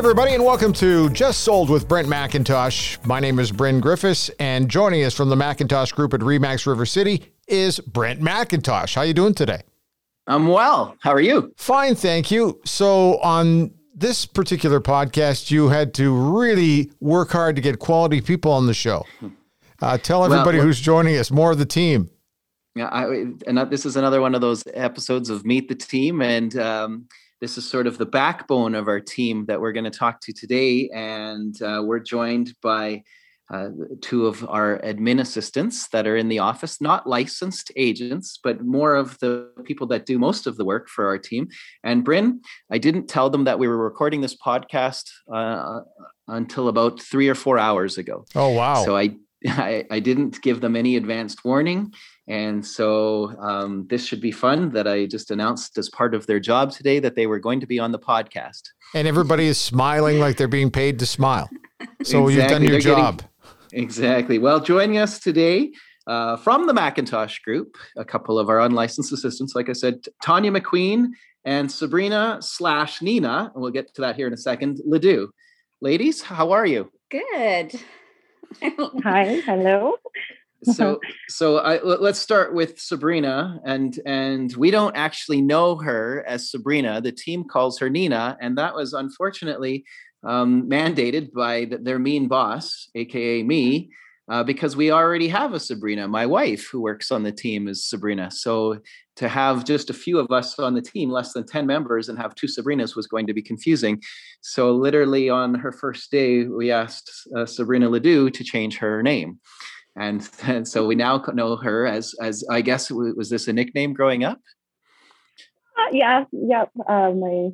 everybody, and welcome to Just Sold with Brent McIntosh. My name is Bryn Griffiths, and joining us from the McIntosh Group at Remax River City is Brent McIntosh. How you doing today? I'm well. How are you? Fine, thank you. So, on this particular podcast, you had to really work hard to get quality people on the show. Uh, tell everybody well, who's joining us more of the team. Yeah, I, and this is another one of those episodes of Meet the Team, and um, this is sort of the backbone of our team that we're going to talk to today. And uh, we're joined by uh, two of our admin assistants that are in the office, not licensed agents, but more of the people that do most of the work for our team. And Bryn, I didn't tell them that we were recording this podcast uh, until about three or four hours ago. Oh, wow. So I I, I, didn't give them any advanced warning. And so um, this should be fun that I just announced as part of their job today that they were going to be on the podcast. And everybody is smiling like they're being paid to smile. So exactly. you've done your they're job. Getting, exactly. Well, joining us today uh, from the McIntosh Group, a couple of our unlicensed assistants, like I said, Tanya McQueen and Sabrina slash Nina, and we'll get to that here in a second, Ledoux. Ladies, how are you? Good. Hi, hello. So so I, let's start with Sabrina and and we don't actually know her as Sabrina. The team calls her Nina and that was unfortunately um, mandated by the, their mean boss aka me uh, because we already have a Sabrina my wife who works on the team is Sabrina so to have just a few of us on the team less than 10 members and have two Sabrinas was going to be confusing so literally on her first day we asked uh, Sabrina Ledoux to change her name and, and so we now know her as as I guess was this a nickname growing up? Uh, yeah, yep. Uh, my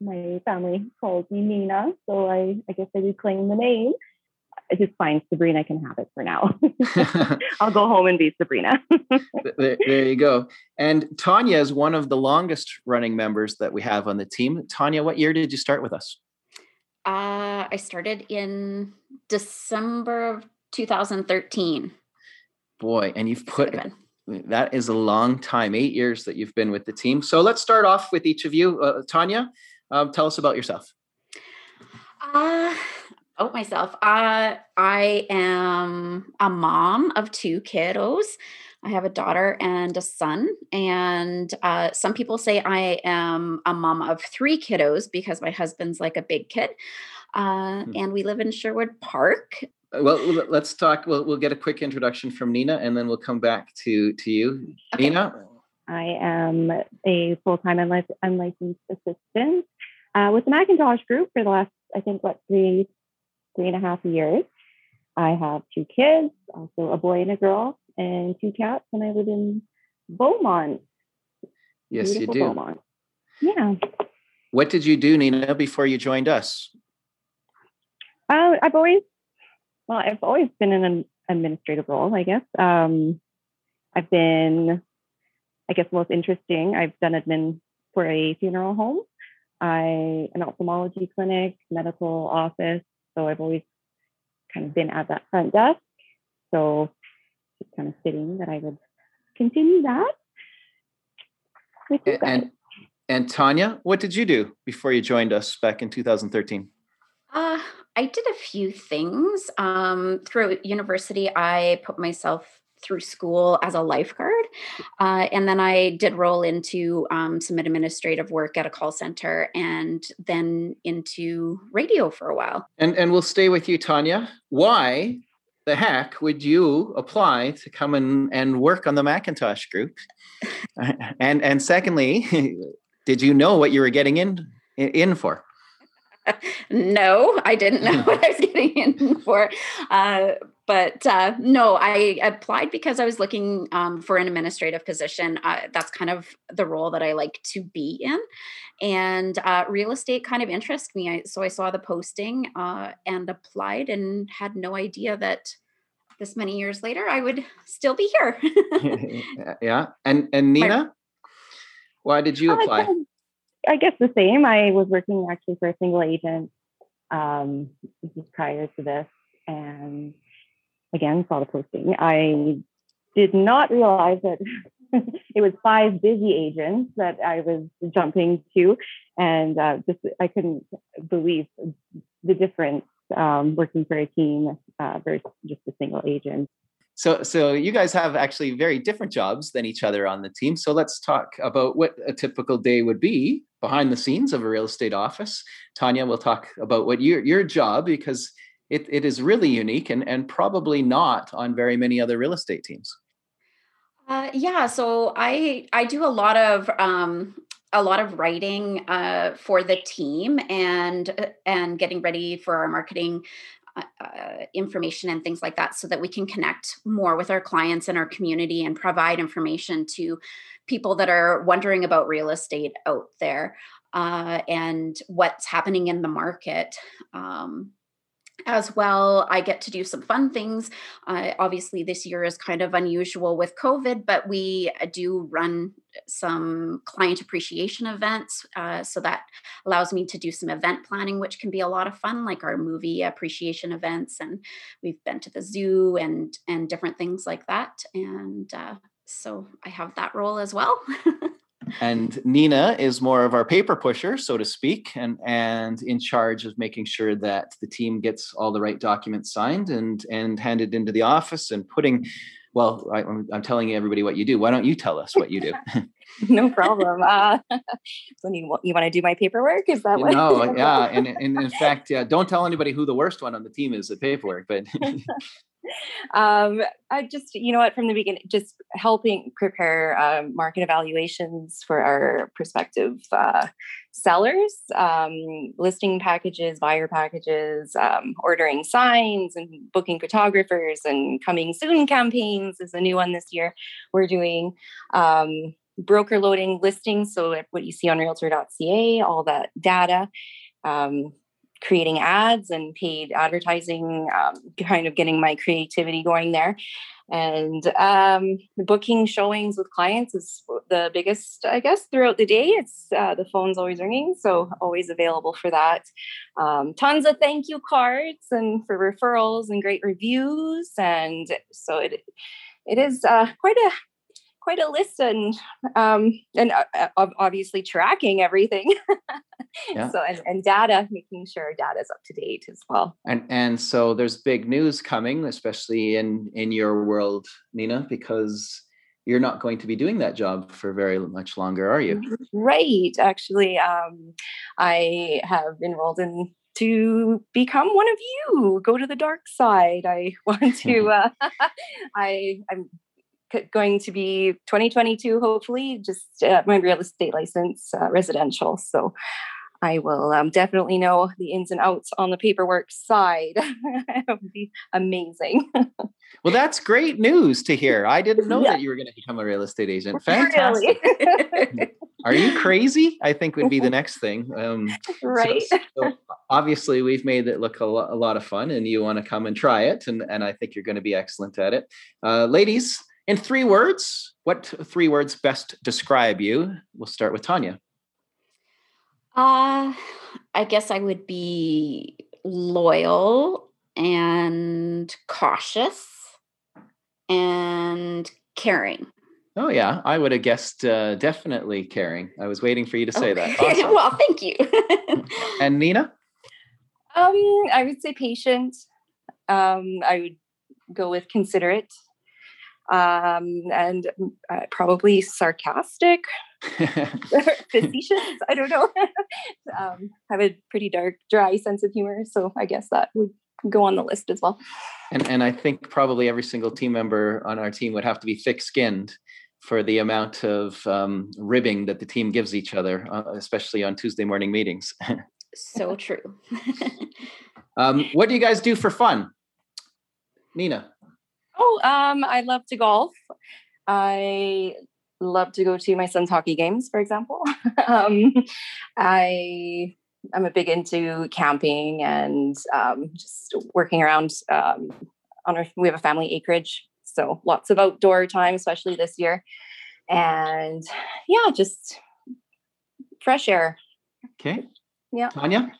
my family called me Nina, so I I guess I reclaim the name. I just find Sabrina can have it for now. I'll go home and be Sabrina. there, there, you go. And Tanya is one of the longest running members that we have on the team. Tanya, what year did you start with us? Uh, I started in December of 2013. Boy, and you've put that is a long time, eight years that you've been with the team. So let's start off with each of you. Uh, Tanya, um, tell us about yourself. Uh, about myself. Uh, I am a mom of two kiddos. I have a daughter and a son. And uh, some people say I am a mom of three kiddos because my husband's like a big kid. Uh, hmm. And we live in Sherwood Park well let's talk we'll, we'll get a quick introduction from nina and then we'll come back to to you okay. nina i am a full-time unlicensed assistant uh, with the McIntosh group for the last i think what three three and a half years i have two kids also a boy and a girl and two cats and i live in beaumont yes Beautiful you do beaumont yeah what did you do nina before you joined us uh, I've always well, I've always been in an administrative role, I guess. Um, I've been, I guess, most interesting. I've done admin for a funeral home, I an ophthalmology clinic, medical office. So I've always kind of been at that front desk. So it's kind of fitting that I would continue that with you guys. And, and Tanya, what did you do before you joined us back in 2013? Uh, I did a few things. Um, through university, I put myself through school as a lifeguard. Uh, and then I did roll into um, some administrative work at a call center and then into radio for a while. And, and we'll stay with you, Tanya. Why the heck would you apply to come and, and work on the McIntosh group? and, and secondly, did you know what you were getting in, in for? no, I didn't know what I was getting in for. Uh, but uh, no, I applied because I was looking um, for an administrative position. Uh, that's kind of the role that I like to be in. And uh, real estate kind of interested me. I, so I saw the posting uh, and applied and had no idea that this many years later I would still be here. yeah. And, and Nina, why did you apply? I guess the same. I was working actually for a single agent um, prior to this, and again saw the posting. I did not realize that it was five busy agents that I was jumping to, and uh, just I couldn't believe the difference um, working for a team uh, versus just a single agent. So, so you guys have actually very different jobs than each other on the team. So let's talk about what a typical day would be behind the scenes of a real estate office. Tanya will talk about what your your job because it, it is really unique and, and probably not on very many other real estate teams. Uh, yeah, so I I do a lot of um, a lot of writing uh, for the team and and getting ready for our marketing uh, uh, information and things like that so that we can connect more with our clients and our community and provide information to people that are wondering about real estate out there uh, and what's happening in the market um, as well. I get to do some fun things. Uh, obviously this year is kind of unusual with covid but we uh, do run some client appreciation events uh, so that allows me to do some event planning which can be a lot of fun like our movie appreciation events and we've been to the zoo and and different things like that. And uh, so i have that role as well and Nina is more of our paper pusher, so to speak, and and in charge of making sure that the team gets all the right documents signed and and handed into the office and putting. Well, I, am telling everybody what you do. Why don't you tell us what you do? no problem. Uh, when you you want to do my paperwork, is that what? You do? No, yeah, and, and in fact, yeah, don't tell anybody who the worst one on the team is at paperwork, but um, I just, you know what, from the beginning, just helping prepare um, market evaluations for our prospective uh, sellers, um, listing packages, buyer packages, um, ordering signs, and booking photographers, and coming soon campaigns is a new one this year. We're doing um, broker loading listings, so what you see on Realtor.ca, all that data. Um, creating ads and paid advertising, um, kind of getting my creativity going there. And um, booking showings with clients is the biggest, I guess, throughout the day. It's uh, the phone's always ringing, so always available for that. Um, tons of thank you cards and for referrals and great reviews, and so it it is uh, quite a quite a list and um, and uh, uh obviously tracking everything. yeah. So and, and data, making sure data is up to date as well. And and so there's big news coming, especially in in your world, Nina, because you're not going to be doing that job for very much longer, are you? Right. Actually, um, I have enrolled in to become one of you go to the dark side i want to uh, i i'm going to be 2022, hopefully, just uh, my real estate license, uh, residential. So I will um, definitely know the ins and outs on the paperwork side. it would be amazing. well, that's great news to hear. I didn't know yeah. that you were going to become a real estate agent. Fantastic. Really? Are you crazy? I think would be the next thing. Um, right. So, so obviously, we've made it look a, lo- a lot of fun, and you want to come and try it, and and I think you're going to be excellent at it, uh, ladies. In three words, what three words best describe you? We'll start with Tanya. Uh, I guess I would be loyal and cautious and caring. Oh yeah, I would have guessed uh, definitely caring. I was waiting for you to say okay. that. Awesome. well, thank you. and Nina? Um, I would say patient. Um, I would go with considerate um, and uh, probably sarcastic, facetious. I don't know. um, have a pretty dark, dry sense of humor, so I guess that would go on the list as well. And and I think probably every single team member on our team would have to be thick-skinned for the amount of um, ribbing that the team gives each other, uh, especially on Tuesday morning meetings. so true. um, what do you guys do for fun, Nina? Oh, um, I love to golf. I love to go to my son's hockey games, for example. um, I I'm a big into camping and um, just working around. Um, on our, we have a family acreage, so lots of outdoor time, especially this year. And yeah, just fresh air. Okay. Yeah. Tanya.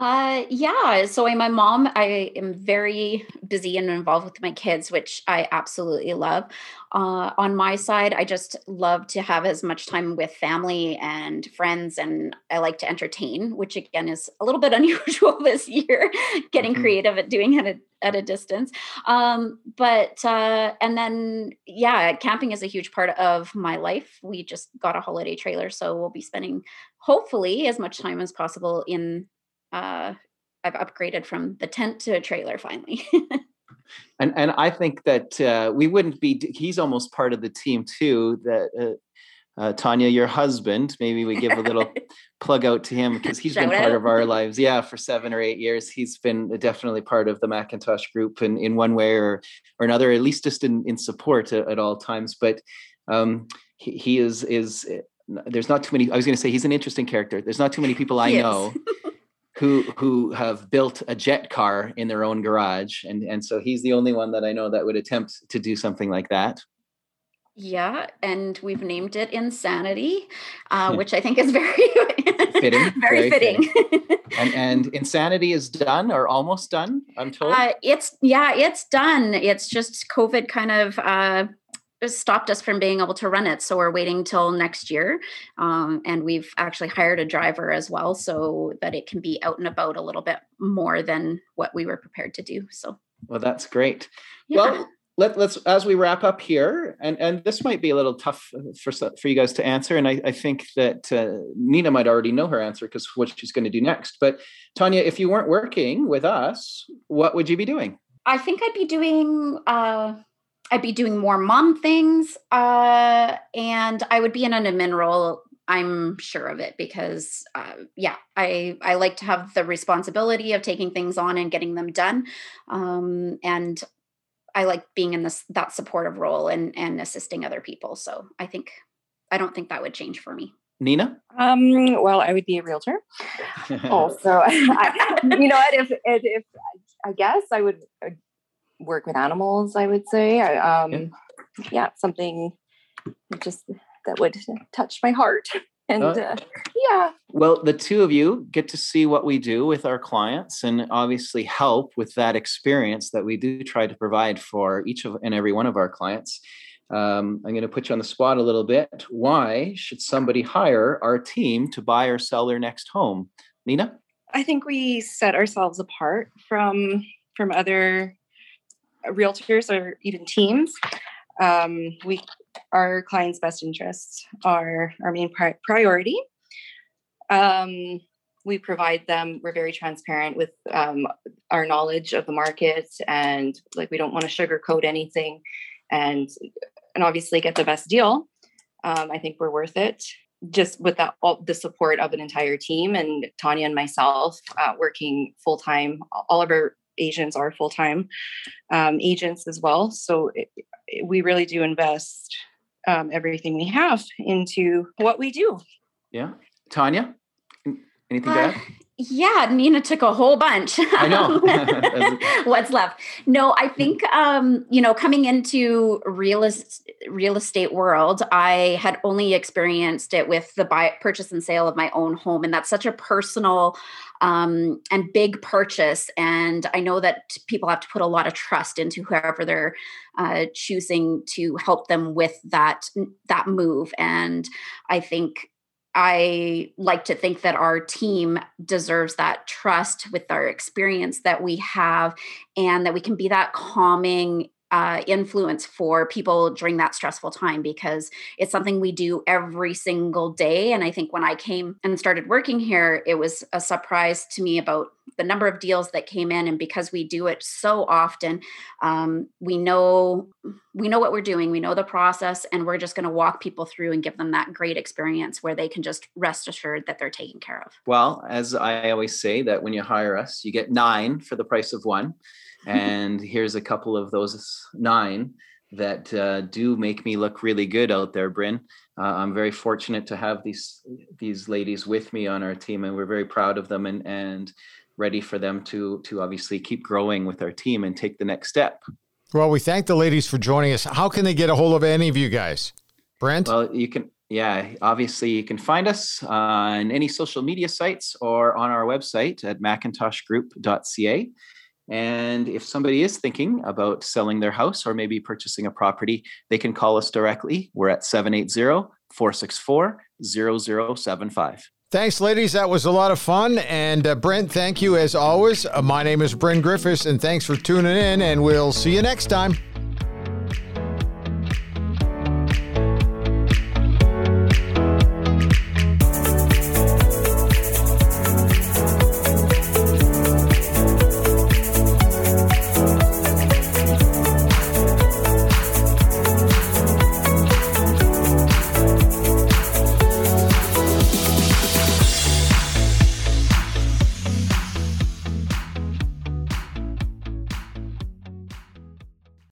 Uh, yeah. So I'm my mom. I am very busy and involved with my kids, which I absolutely love. Uh, on my side, I just love to have as much time with family and friends, and I like to entertain, which again is a little bit unusual this year, getting mm-hmm. creative at doing it at, at a distance. Um, but uh, and then yeah, camping is a huge part of my life. We just got a holiday trailer, so we'll be spending hopefully as much time as possible in uh, I've upgraded from the tent to a trailer finally. and and I think that uh, we wouldn't be. He's almost part of the team too. That uh, uh, Tanya, your husband, maybe we give a little plug out to him because he's Shout been part out. of our lives. Yeah, for seven or eight years, he's been definitely part of the McIntosh group in in one way or or another, at least just in in support at, at all times. But um, he, he is is there's not too many. I was going to say he's an interesting character. There's not too many people I know who who have built a jet car in their own garage, and and so he's the only one that I know that would attempt to do something like that. Yeah, and we've named it Insanity, uh, which I think is very fitting. very, very, fitting. fitting. and, and Insanity is done or almost done. I'm told. Uh, it's yeah, it's done. It's just COVID kind of uh, stopped us from being able to run it. So we're waiting till next year. Um, and we've actually hired a driver as well so that it can be out and about a little bit more than what we were prepared to do. So, well, that's great. Yeah. Well, let, us as we wrap up here, and, and this might be a little tough for for you guys to answer, and I, I think that uh, Nina might already know her answer because what she's going to do next. But Tanya, if you weren't working with us, what would you be doing? I think I'd be doing uh, I'd be doing more mom things, uh, and I would be in an admin role. I'm sure of it because, uh, yeah, I I like to have the responsibility of taking things on and getting them done, um, and I like being in this that supportive role and and assisting other people. So I think I don't think that would change for me. Nina? Um, well, I would be a realtor. also, I, you know what? If, if, if I guess I would work with animals, I would say. I, um, yeah. yeah. something just that would touch my heart. And uh, uh, yeah. Well, the two of you get to see what we do with our clients and obviously help with that experience that we do try to provide for each of and every one of our clients. Um, I'm going to put you on the spot a little bit. Why should somebody hire our team to buy or sell their next home? Nina? I think we set ourselves apart from from other realtors or even teams. Um, we our clients' best interests are our main pri- priority. Um, we provide them. We're very transparent with um, our knowledge of the market, and like we don't want to sugarcoat anything, and and obviously get the best deal. Um, I think we're worth it just with that all the support of an entire team and Tanya and myself uh, working full time. All of our agents are full time um, agents as well. So it, it, we really do invest um, everything we have into what we do. Yeah. Tanya, anything uh, to add? Yeah, Nina took a whole bunch. I know. What's left? No, I think um, you know, coming into real estate, real estate world, I had only experienced it with the buy, purchase and sale of my own home, and that's such a personal um, and big purchase. And I know that people have to put a lot of trust into whoever they're uh, choosing to help them with that that move. And I think I like to think that our team deserves that trust with our experience that we have, and that we can be that calming uh, influence for people during that stressful time because it's something we do every single day. And I think when I came and started working here, it was a surprise to me about the number of deals that came in. And because we do it so often, um, we know we know what we're doing. We know the process, and we're just going to walk people through and give them that great experience where they can just rest assured that they're taken care of. Well, as I always say, that when you hire us, you get nine for the price of one and here's a couple of those nine that uh, do make me look really good out there, Bryn. Uh, I'm very fortunate to have these these ladies with me on our team, and we're very proud of them and and ready for them to to obviously keep growing with our team and take the next step. Well, we thank the ladies for joining us. How can they get a hold of any of you guys, Brent? Well, you can yeah, obviously you can find us on any social media sites or on our website at macintoshgroup.ca. And if somebody is thinking about selling their house or maybe purchasing a property, they can call us directly. We're at 780 464 0075. Thanks, ladies. That was a lot of fun. And uh, Brent, thank you as always. Uh, my name is Bryn Griffiths, and thanks for tuning in, and we'll see you next time.